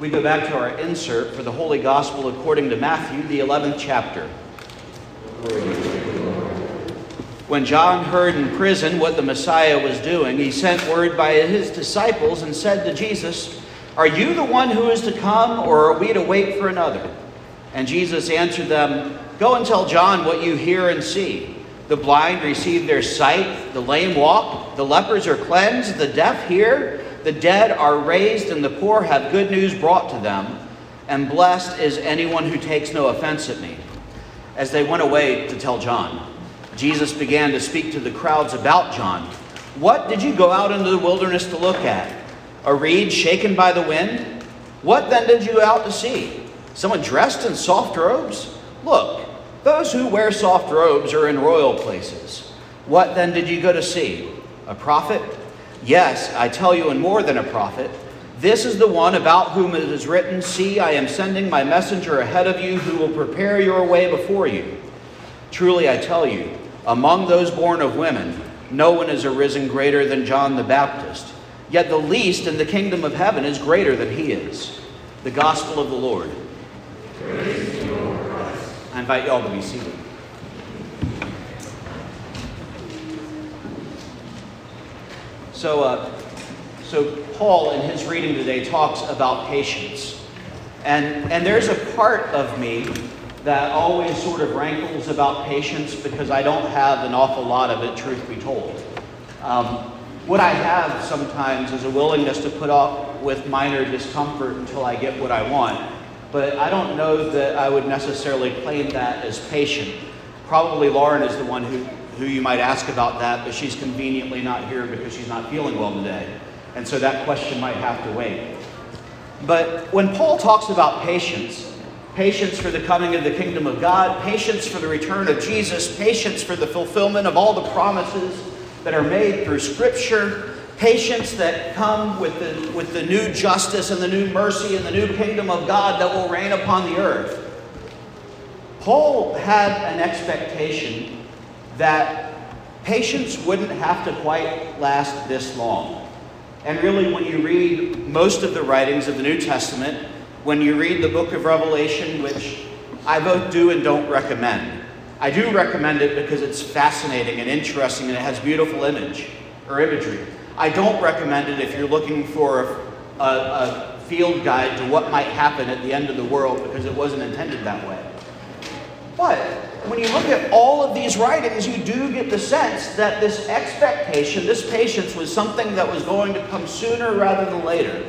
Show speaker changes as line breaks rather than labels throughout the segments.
we go back to our insert for the Holy Gospel according to Matthew, the 11th chapter. When John heard in prison what the Messiah was doing, he sent word by his disciples and said to Jesus, Are you the one who is to come, or are we to wait for another? And Jesus answered them, Go and tell John what you hear and see. The blind receive their sight, the lame walk, the lepers are cleansed, the deaf hear the dead are raised, and the poor have good news brought to them. And blessed is anyone who takes no offense at me. As they went away to tell John, Jesus began to speak to the crowds about John. What did you go out into the wilderness to look at? A reed shaken by the wind? What then did you go out to see? Someone dressed in soft robes? Look, those who wear soft robes are in royal places. What then did you go to see? A prophet? Yes, I tell you, and more than a prophet. This is the one about whom it is written See, I am sending my messenger ahead of you who will prepare your way before you. Truly, I tell you, among those born of women, no one has arisen greater than John the Baptist. Yet the least in the kingdom of heaven is greater than he is. The gospel of the Lord. I invite you all to be seated. So, uh, so Paul in his reading today talks about patience. And, and there's a part of me that always sort of rankles about patience because I don't have an awful lot of it, truth be told. Um, what I have sometimes is a willingness to put up with minor discomfort until I get what I want. But I don't know that I would necessarily claim that as patient. Probably Lauren is the one who who you might ask about that, but she's conveniently not here because she's not feeling well today. And so that question might have to wait. But when Paul talks about patience, patience for the coming of the kingdom of God, patience for the return of Jesus, patience for the fulfillment of all the promises that are made through Scripture, patience that come with the, with the new justice and the new mercy and the new kingdom of God that will reign upon the earth. Paul had an expectation that patience wouldn't have to quite last this long. And really, when you read most of the writings of the New Testament, when you read the book of Revelation, which I both do and don't recommend, I do recommend it because it's fascinating and interesting and it has beautiful image or imagery. I don't recommend it if you're looking for a, a field guide to what might happen at the end of the world because it wasn't intended that way. But when you look at all of these writings, you do get the sense that this expectation, this patience, was something that was going to come sooner rather than later.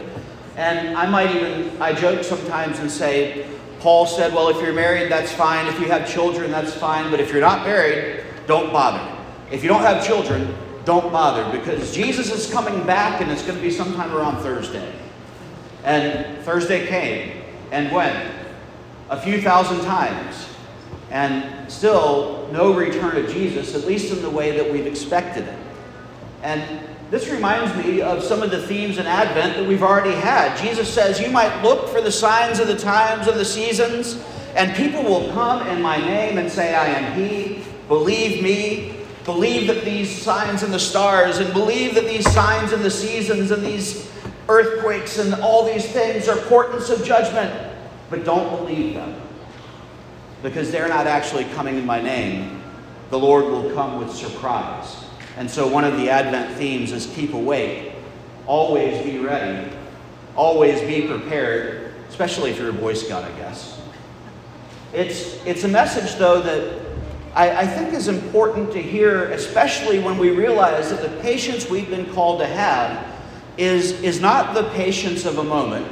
And I might even, I joke sometimes and say, Paul said, well, if you're married, that's fine. If you have children, that's fine. But if you're not married, don't bother. If you don't have children, don't bother because Jesus is coming back and it's going to be sometime around Thursday. And Thursday came. And when? A few thousand times and still no return of Jesus, at least in the way that we've expected it. And this reminds me of some of the themes in Advent that we've already had. Jesus says, You might look for the signs of the times of the seasons, and people will come in my name and say, I am He. Believe me. Believe that these signs in the stars, and believe that these signs in the seasons, and these earthquakes, and all these things are portents of judgment. But don't believe them because they're not actually coming in my name, the Lord will come with surprise. And so, one of the Advent themes is keep awake, always be ready, always be prepared, especially if you're a Boy Scout, I guess. It's, it's a message, though, that I, I think is important to hear, especially when we realize that the patience we've been called to have is, is not the patience of a moment.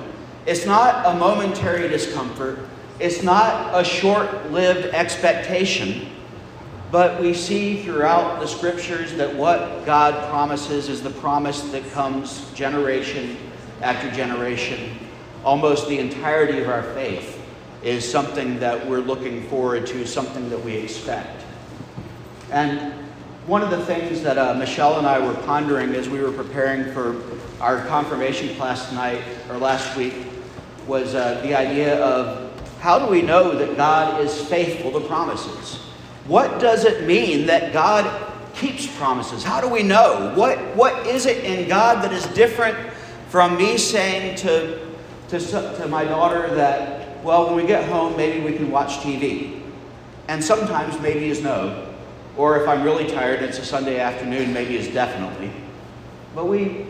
It's not a momentary discomfort. It's not a short lived expectation, but we see throughout the scriptures that what God promises is the promise that comes generation after generation. Almost the entirety of our faith is something that we're looking forward to, something that we expect. And one of the things that uh, Michelle and I were pondering as we were preparing for our confirmation class tonight or last week was uh, the idea of how do we know that God is faithful to promises? What does it mean that God keeps promises? How do we know? What, what is it in God that is different from me saying to to, to my daughter that, well, when we get home, maybe we can watch TV. And sometimes maybe is no. Or if I'm really tired and it's a Sunday afternoon, maybe is definitely. But we,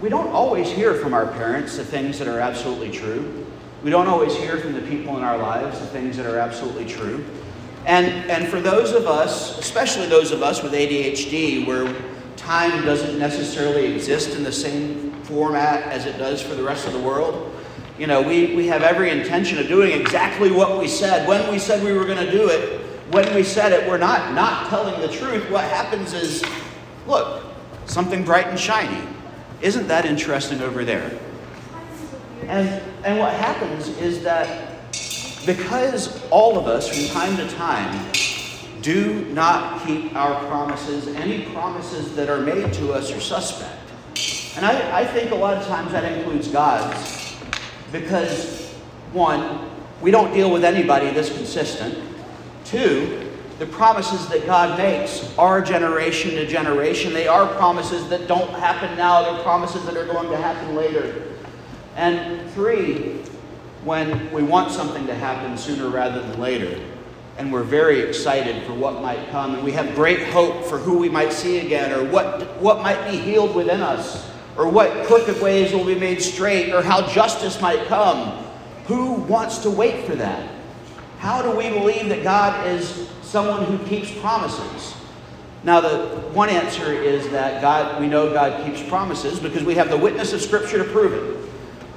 we don't always hear from our parents the things that are absolutely true. We don't always hear from the people in our lives the things that are absolutely true. And, and for those of us, especially those of us with ADHD, where time doesn't necessarily exist in the same format as it does for the rest of the world. You know, we, we have every intention of doing exactly what we said. When we said we were going to do it, when we said it, we're not not telling the truth. What happens is, look, something bright and shiny. Isn't that interesting over there? And, and what happens is that because all of us, from time to time, do not keep our promises, any promises that are made to us are suspect. And I, I think a lot of times that includes God's, because one, we don't deal with anybody that's consistent. Two, the promises that God makes are generation to generation. They are promises that don't happen now, they're promises that are going to happen later. And three, when we want something to happen sooner rather than later, and we're very excited for what might come, and we have great hope for who we might see again, or what, what might be healed within us or what crooked ways will be made straight, or how justice might come. Who wants to wait for that? How do we believe that God is someone who keeps promises? Now, the one answer is that God, we know God keeps promises because we have the witness of Scripture to prove it.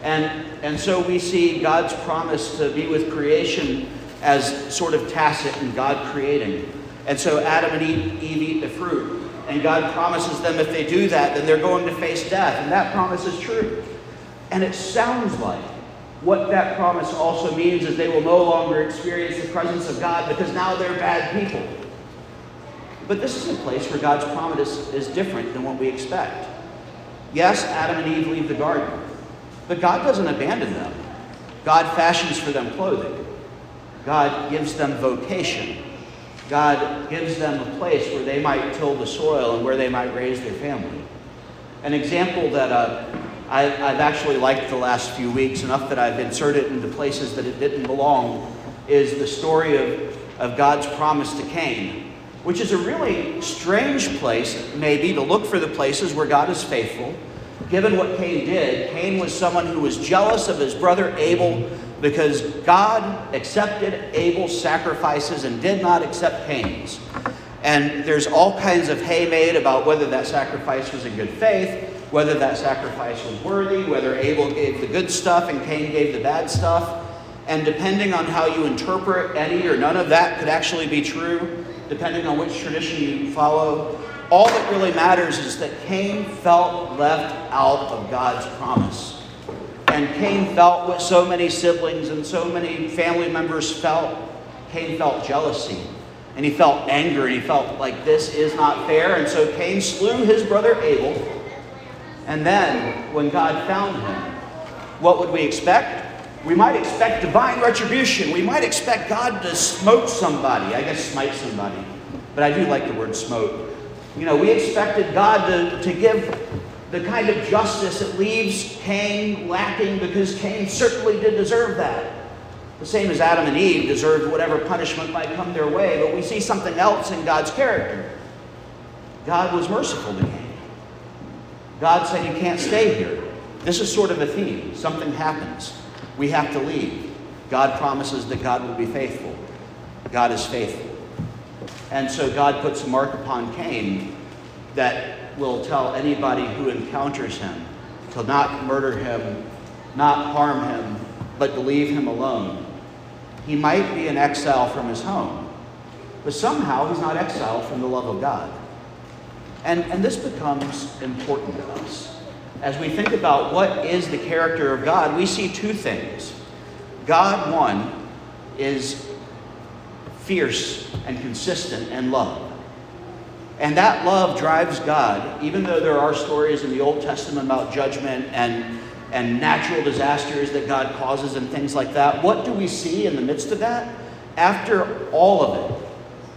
And, and so we see God's promise to be with creation as sort of tacit in God creating. And so Adam and Eve, Eve eat the fruit. And God promises them if they do that, then they're going to face death. And that promise is true. And it sounds like what that promise also means is they will no longer experience the presence of God because now they're bad people. But this is a place where God's promise is different than what we expect. Yes, Adam and Eve leave the garden, but God doesn't abandon them. God fashions for them clothing, God gives them vocation. God gives them a place where they might till the soil and where they might raise their family. An example that uh, I, have actually liked the last few weeks, enough that I've inserted into places that it didn't belong, is the story of, of God's promise to Cain, which is a really strange place, maybe, to look for the places where God is faithful. Given what Cain did, Cain was someone who was jealous of his brother Abel because God accepted Abel's sacrifices and did not accept Cain's. And there's all kinds of hay made about whether that sacrifice was in good faith, whether that sacrifice was worthy, whether Abel gave the good stuff and Cain gave the bad stuff. And depending on how you interpret any or none of that could actually be true, depending on which tradition you follow. All that really matters is that Cain felt left out of God's promise. And Cain felt what so many siblings and so many family members felt. Cain felt jealousy. And he felt anger and he felt like this is not fair. And so Cain slew his brother Abel. And then, when God found him, what would we expect? We might expect divine retribution. We might expect God to smote somebody. I guess smite somebody. But I do like the word smote. You know, we expected God to, to give the kind of justice that leaves Cain lacking because Cain certainly did deserve that. The same as Adam and Eve deserved whatever punishment might come their way, but we see something else in God's character. God was merciful to Cain. God said, You can't stay here. This is sort of a theme. Something happens. We have to leave. God promises that God will be faithful. God is faithful. And so God puts a mark upon Cain that will tell anybody who encounters him to not murder him, not harm him, but to leave him alone. He might be an exile from his home, but somehow he's not exiled from the love of God. And, and this becomes important to us. As we think about what is the character of God, we see two things. God, one, is fierce and consistent and love. And that love drives God, even though there are stories in the Old Testament about judgment and, and natural disasters that God causes and things like that. What do we see in the midst of that? After all of it,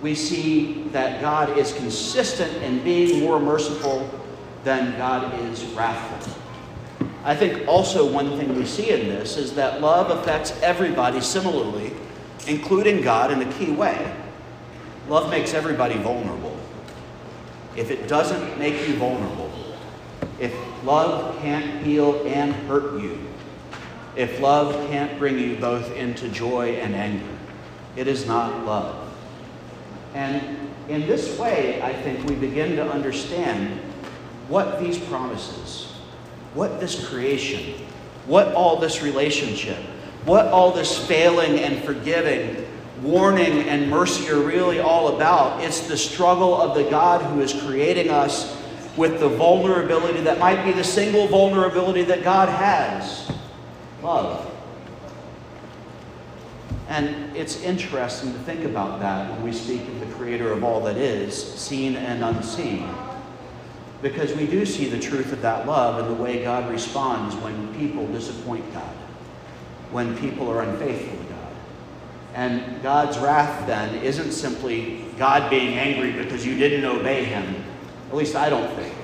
we see that God is consistent in being more merciful than God is wrathful. I think also one thing we see in this is that love affects everybody similarly, including God in a key way. Love makes everybody vulnerable. If it doesn't make you vulnerable, if love can't heal and hurt you, if love can't bring you both into joy and anger, it is not love. And in this way, I think we begin to understand what these promises, what this creation, what all this relationship, what all this failing and forgiving, warning and mercy are really all about. It's the struggle of the God who is creating us with the vulnerability that might be the single vulnerability that God has love. And it's interesting to think about that when we speak of the creator of all that is, seen and unseen. Because we do see the truth of that love in the way God responds when people disappoint God, when people are unfaithful to God. And God's wrath then isn't simply God being angry because you didn't obey him. At least I don't think.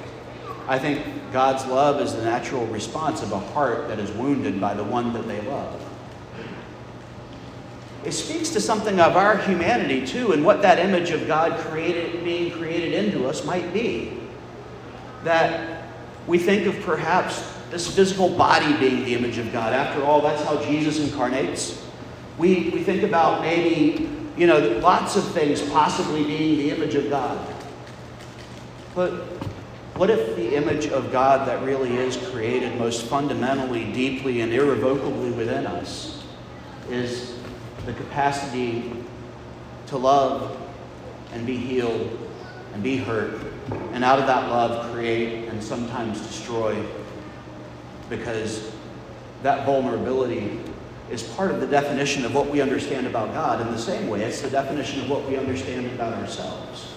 I think God's love is the natural response of a heart that is wounded by the one that they love it speaks to something of our humanity too and what that image of God created being created into us might be. That we think of perhaps this physical body being the image of God. After all, that's how Jesus incarnates. We, we think about maybe, you know, lots of things possibly being the image of God. But what if the image of God that really is created most fundamentally, deeply, and irrevocably within us is the capacity to love and be healed and be hurt, and out of that love, create and sometimes destroy because that vulnerability is part of the definition of what we understand about God in the same way it's the definition of what we understand about ourselves.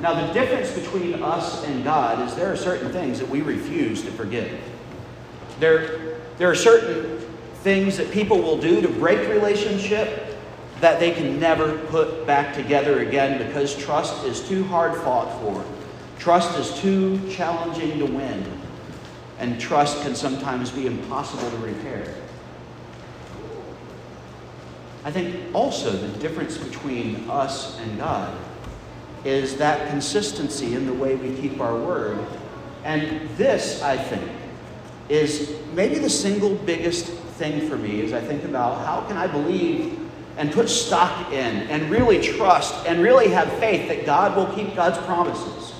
Now, the difference between us and God is there are certain things that we refuse to forgive. There, there are certain things that people will do to break relationship that they can never put back together again because trust is too hard fought for. Trust is too challenging to win. And trust can sometimes be impossible to repair. I think also the difference between us and God is that consistency in the way we keep our word. And this, I think, is maybe the single biggest thing for me as I think about how can I believe and put stock in and really trust and really have faith that God will keep God's promises.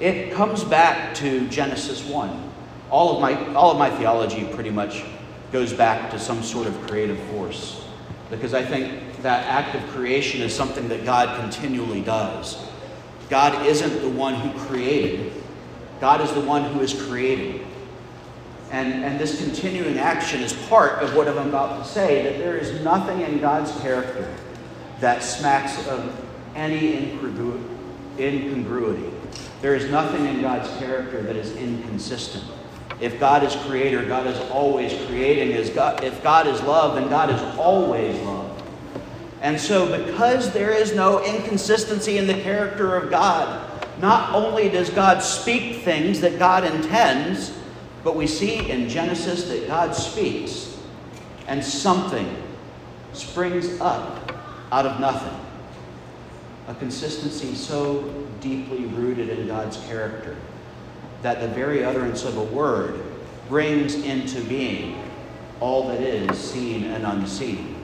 It comes back to Genesis 1. All of my, all of my theology pretty much goes back to some sort of creative force because I think that act of creation is something that God continually does. God isn't the one who created, God is the one who is creating. And, and this continuing action is part of what I'm about to say that there is nothing in God's character that smacks of any incongruity. There is nothing in God's character that is inconsistent. If God is creator, God is always creating. If God is love, then God is always love. And so, because there is no inconsistency in the character of God, not only does God speak things that God intends, but we see in Genesis that God speaks and something springs up out of nothing. A consistency so deeply rooted in God's character that the very utterance of a word brings into being all that is seen and unseen.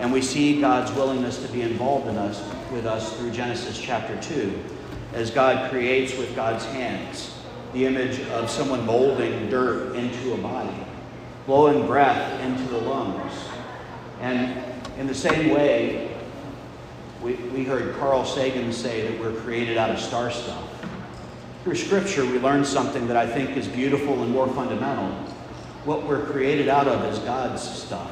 And we see God's willingness to be involved in us with us through Genesis chapter 2 as God creates with God's hands the image of someone molding dirt into a body, blowing breath into the lungs. And in the same way, we, we heard Carl Sagan say that we're created out of star stuff. Through Scripture, we learn something that I think is beautiful and more fundamental. What we're created out of is God's stuff,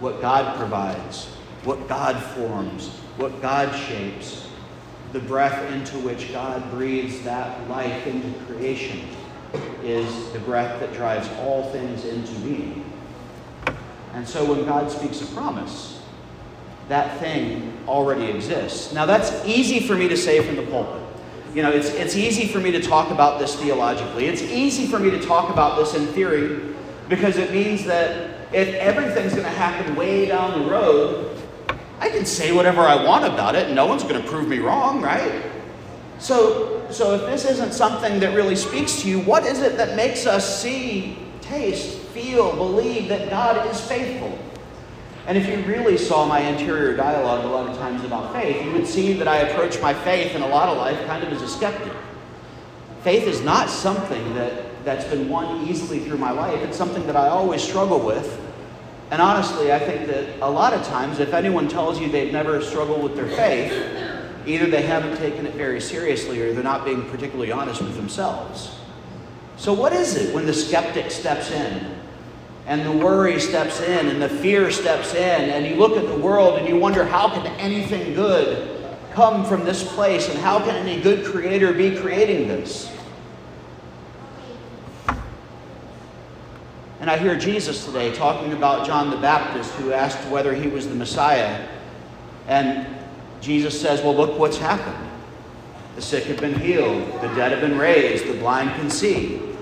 what God provides, what God forms, what God shapes, the breath into which God breathes that life into creation is the breath that drives all things into being. And so when God speaks a promise, that thing already exists. Now, that's easy for me to say from the pulpit. you know, it's, it's easy for me to talk about this theologically. It's easy for me to talk about this in theory because it means that if everything's going to happen way down the road, I can say whatever I want about it and no one's going to prove me wrong, right? So, so if this isn't something that really speaks to you, what is it that makes us see, taste, feel, believe that God is faithful? And if you really saw my interior dialogue a lot of times about faith, you would see that I approach my faith in a lot of life kind of as a skeptic. Faith is not something that, that's been won easily through my life. It's something that I always struggle with. And honestly, I think that a lot of times, if anyone tells you they've never struggled with their faith, either they haven't taken it very seriously or they're not being particularly honest with themselves. So, what is it when the skeptic steps in? And the worry steps in and the fear steps in and you look at the world and you wonder how can anything good come from this place and how can any good creator be creating this? And i hear jesus today talking about john the baptist who asked whether he was the messiah. And jesus says well look what's happened. The sick have been healed the dead have been raised the blind can see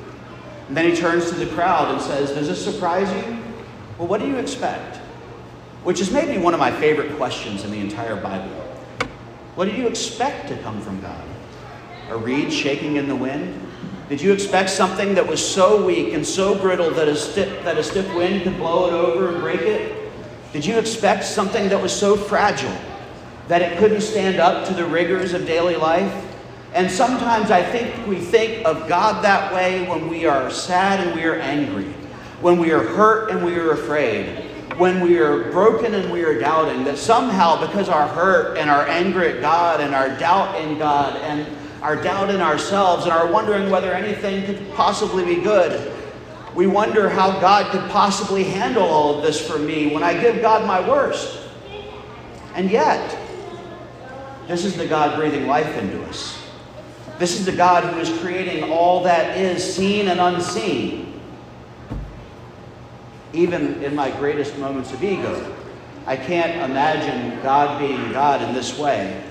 and then he turns to the crowd and says, Does this surprise you? Well, what do you expect? Which is maybe one of my favorite questions in the entire Bible. What do you expect to come from God? A reed shaking in the wind? Did you expect something that was so weak and so brittle that a, stiff, that a stiff wind could blow it over and break it? Did you expect something that was so fragile that it couldn't stand up to the rigors of daily life? And sometimes I think we think of God that way when we are sad and we are angry, when we are hurt and we are afraid, when we are broken and we are doubting, that somehow because our hurt and our anger at God and our doubt in God and our doubt in ourselves and our wondering whether anything could possibly be good, we wonder how God could possibly handle all of this for me when I give God my worst. And yet, this is the God breathing life into us. This is the God who is creating all that is seen and unseen. Even in my greatest moments of ego, I can't imagine God being God in this way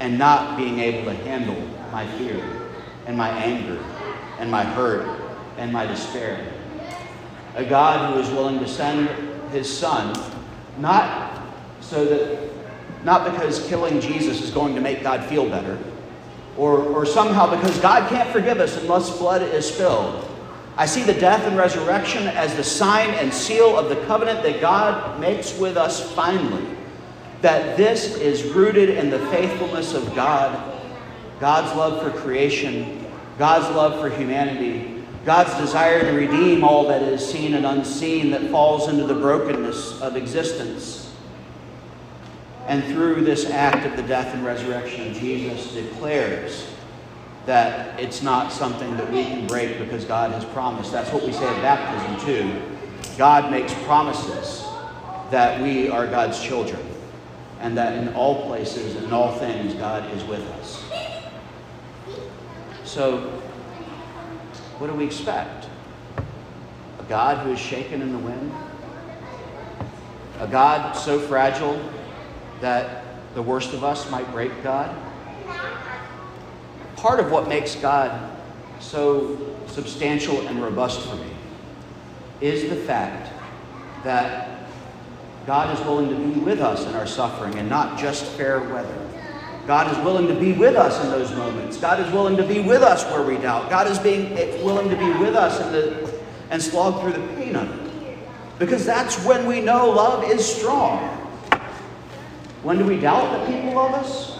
and not being able to handle my fear and my anger and my hurt and my despair. A God who is willing to send his son, not so that, not because killing Jesus is going to make God feel better or, or somehow because God can't forgive us unless blood is spilled. I see the death and resurrection as the sign and seal of the covenant that God makes with us finally. That this is rooted in the faithfulness of God, God's love for creation, God's love for humanity, God's desire to redeem all that is seen and unseen that falls into the brokenness of existence. And through this act of the death and resurrection Jesus declares that it's not something that we can break because God has promised. That's what we say at baptism, too. God makes promises that we are God's children and that in all places and all things God is with us. So, what do we expect? A God who is shaken in the wind? A God so fragile that the worst of us might break God. Part of what makes God so substantial and robust for me is the fact that God is willing to be with us in our suffering and not just fair weather. God is willing to be with us in those moments. God is willing to be with us where we doubt. God is being willing to be with us in the, and slog through the pain of it. Because that's when we know love is strong. When do we doubt that people love us?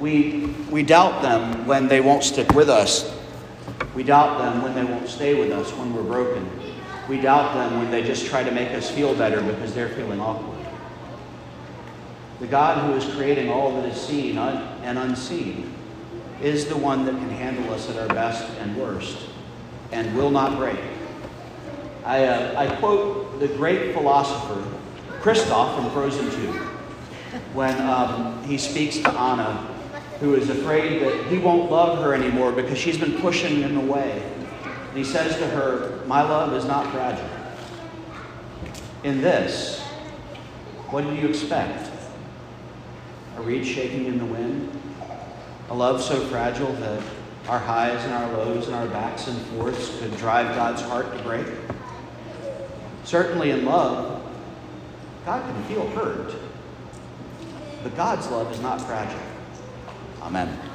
We, we doubt them when they won't stick with us. We doubt them when they won't stay with us when we're broken. We doubt them when they just try to make us feel better because they're feeling awkward. The God who is creating all that is seen and unseen is the one that can handle us at our best and worst and will not break. I, uh, I quote the great philosopher Kristoff from Frozen 2 when um, he speaks to Anna, who is afraid that he won't love her anymore because she's been pushing him away. And he says to her, My love is not fragile. In this, what do you expect? A reed shaking in the wind? A love so fragile that our highs and our lows and our backs and forths could drive God's heart to break? Certainly in love, God can feel hurt. But God's love is not fragile. Amen.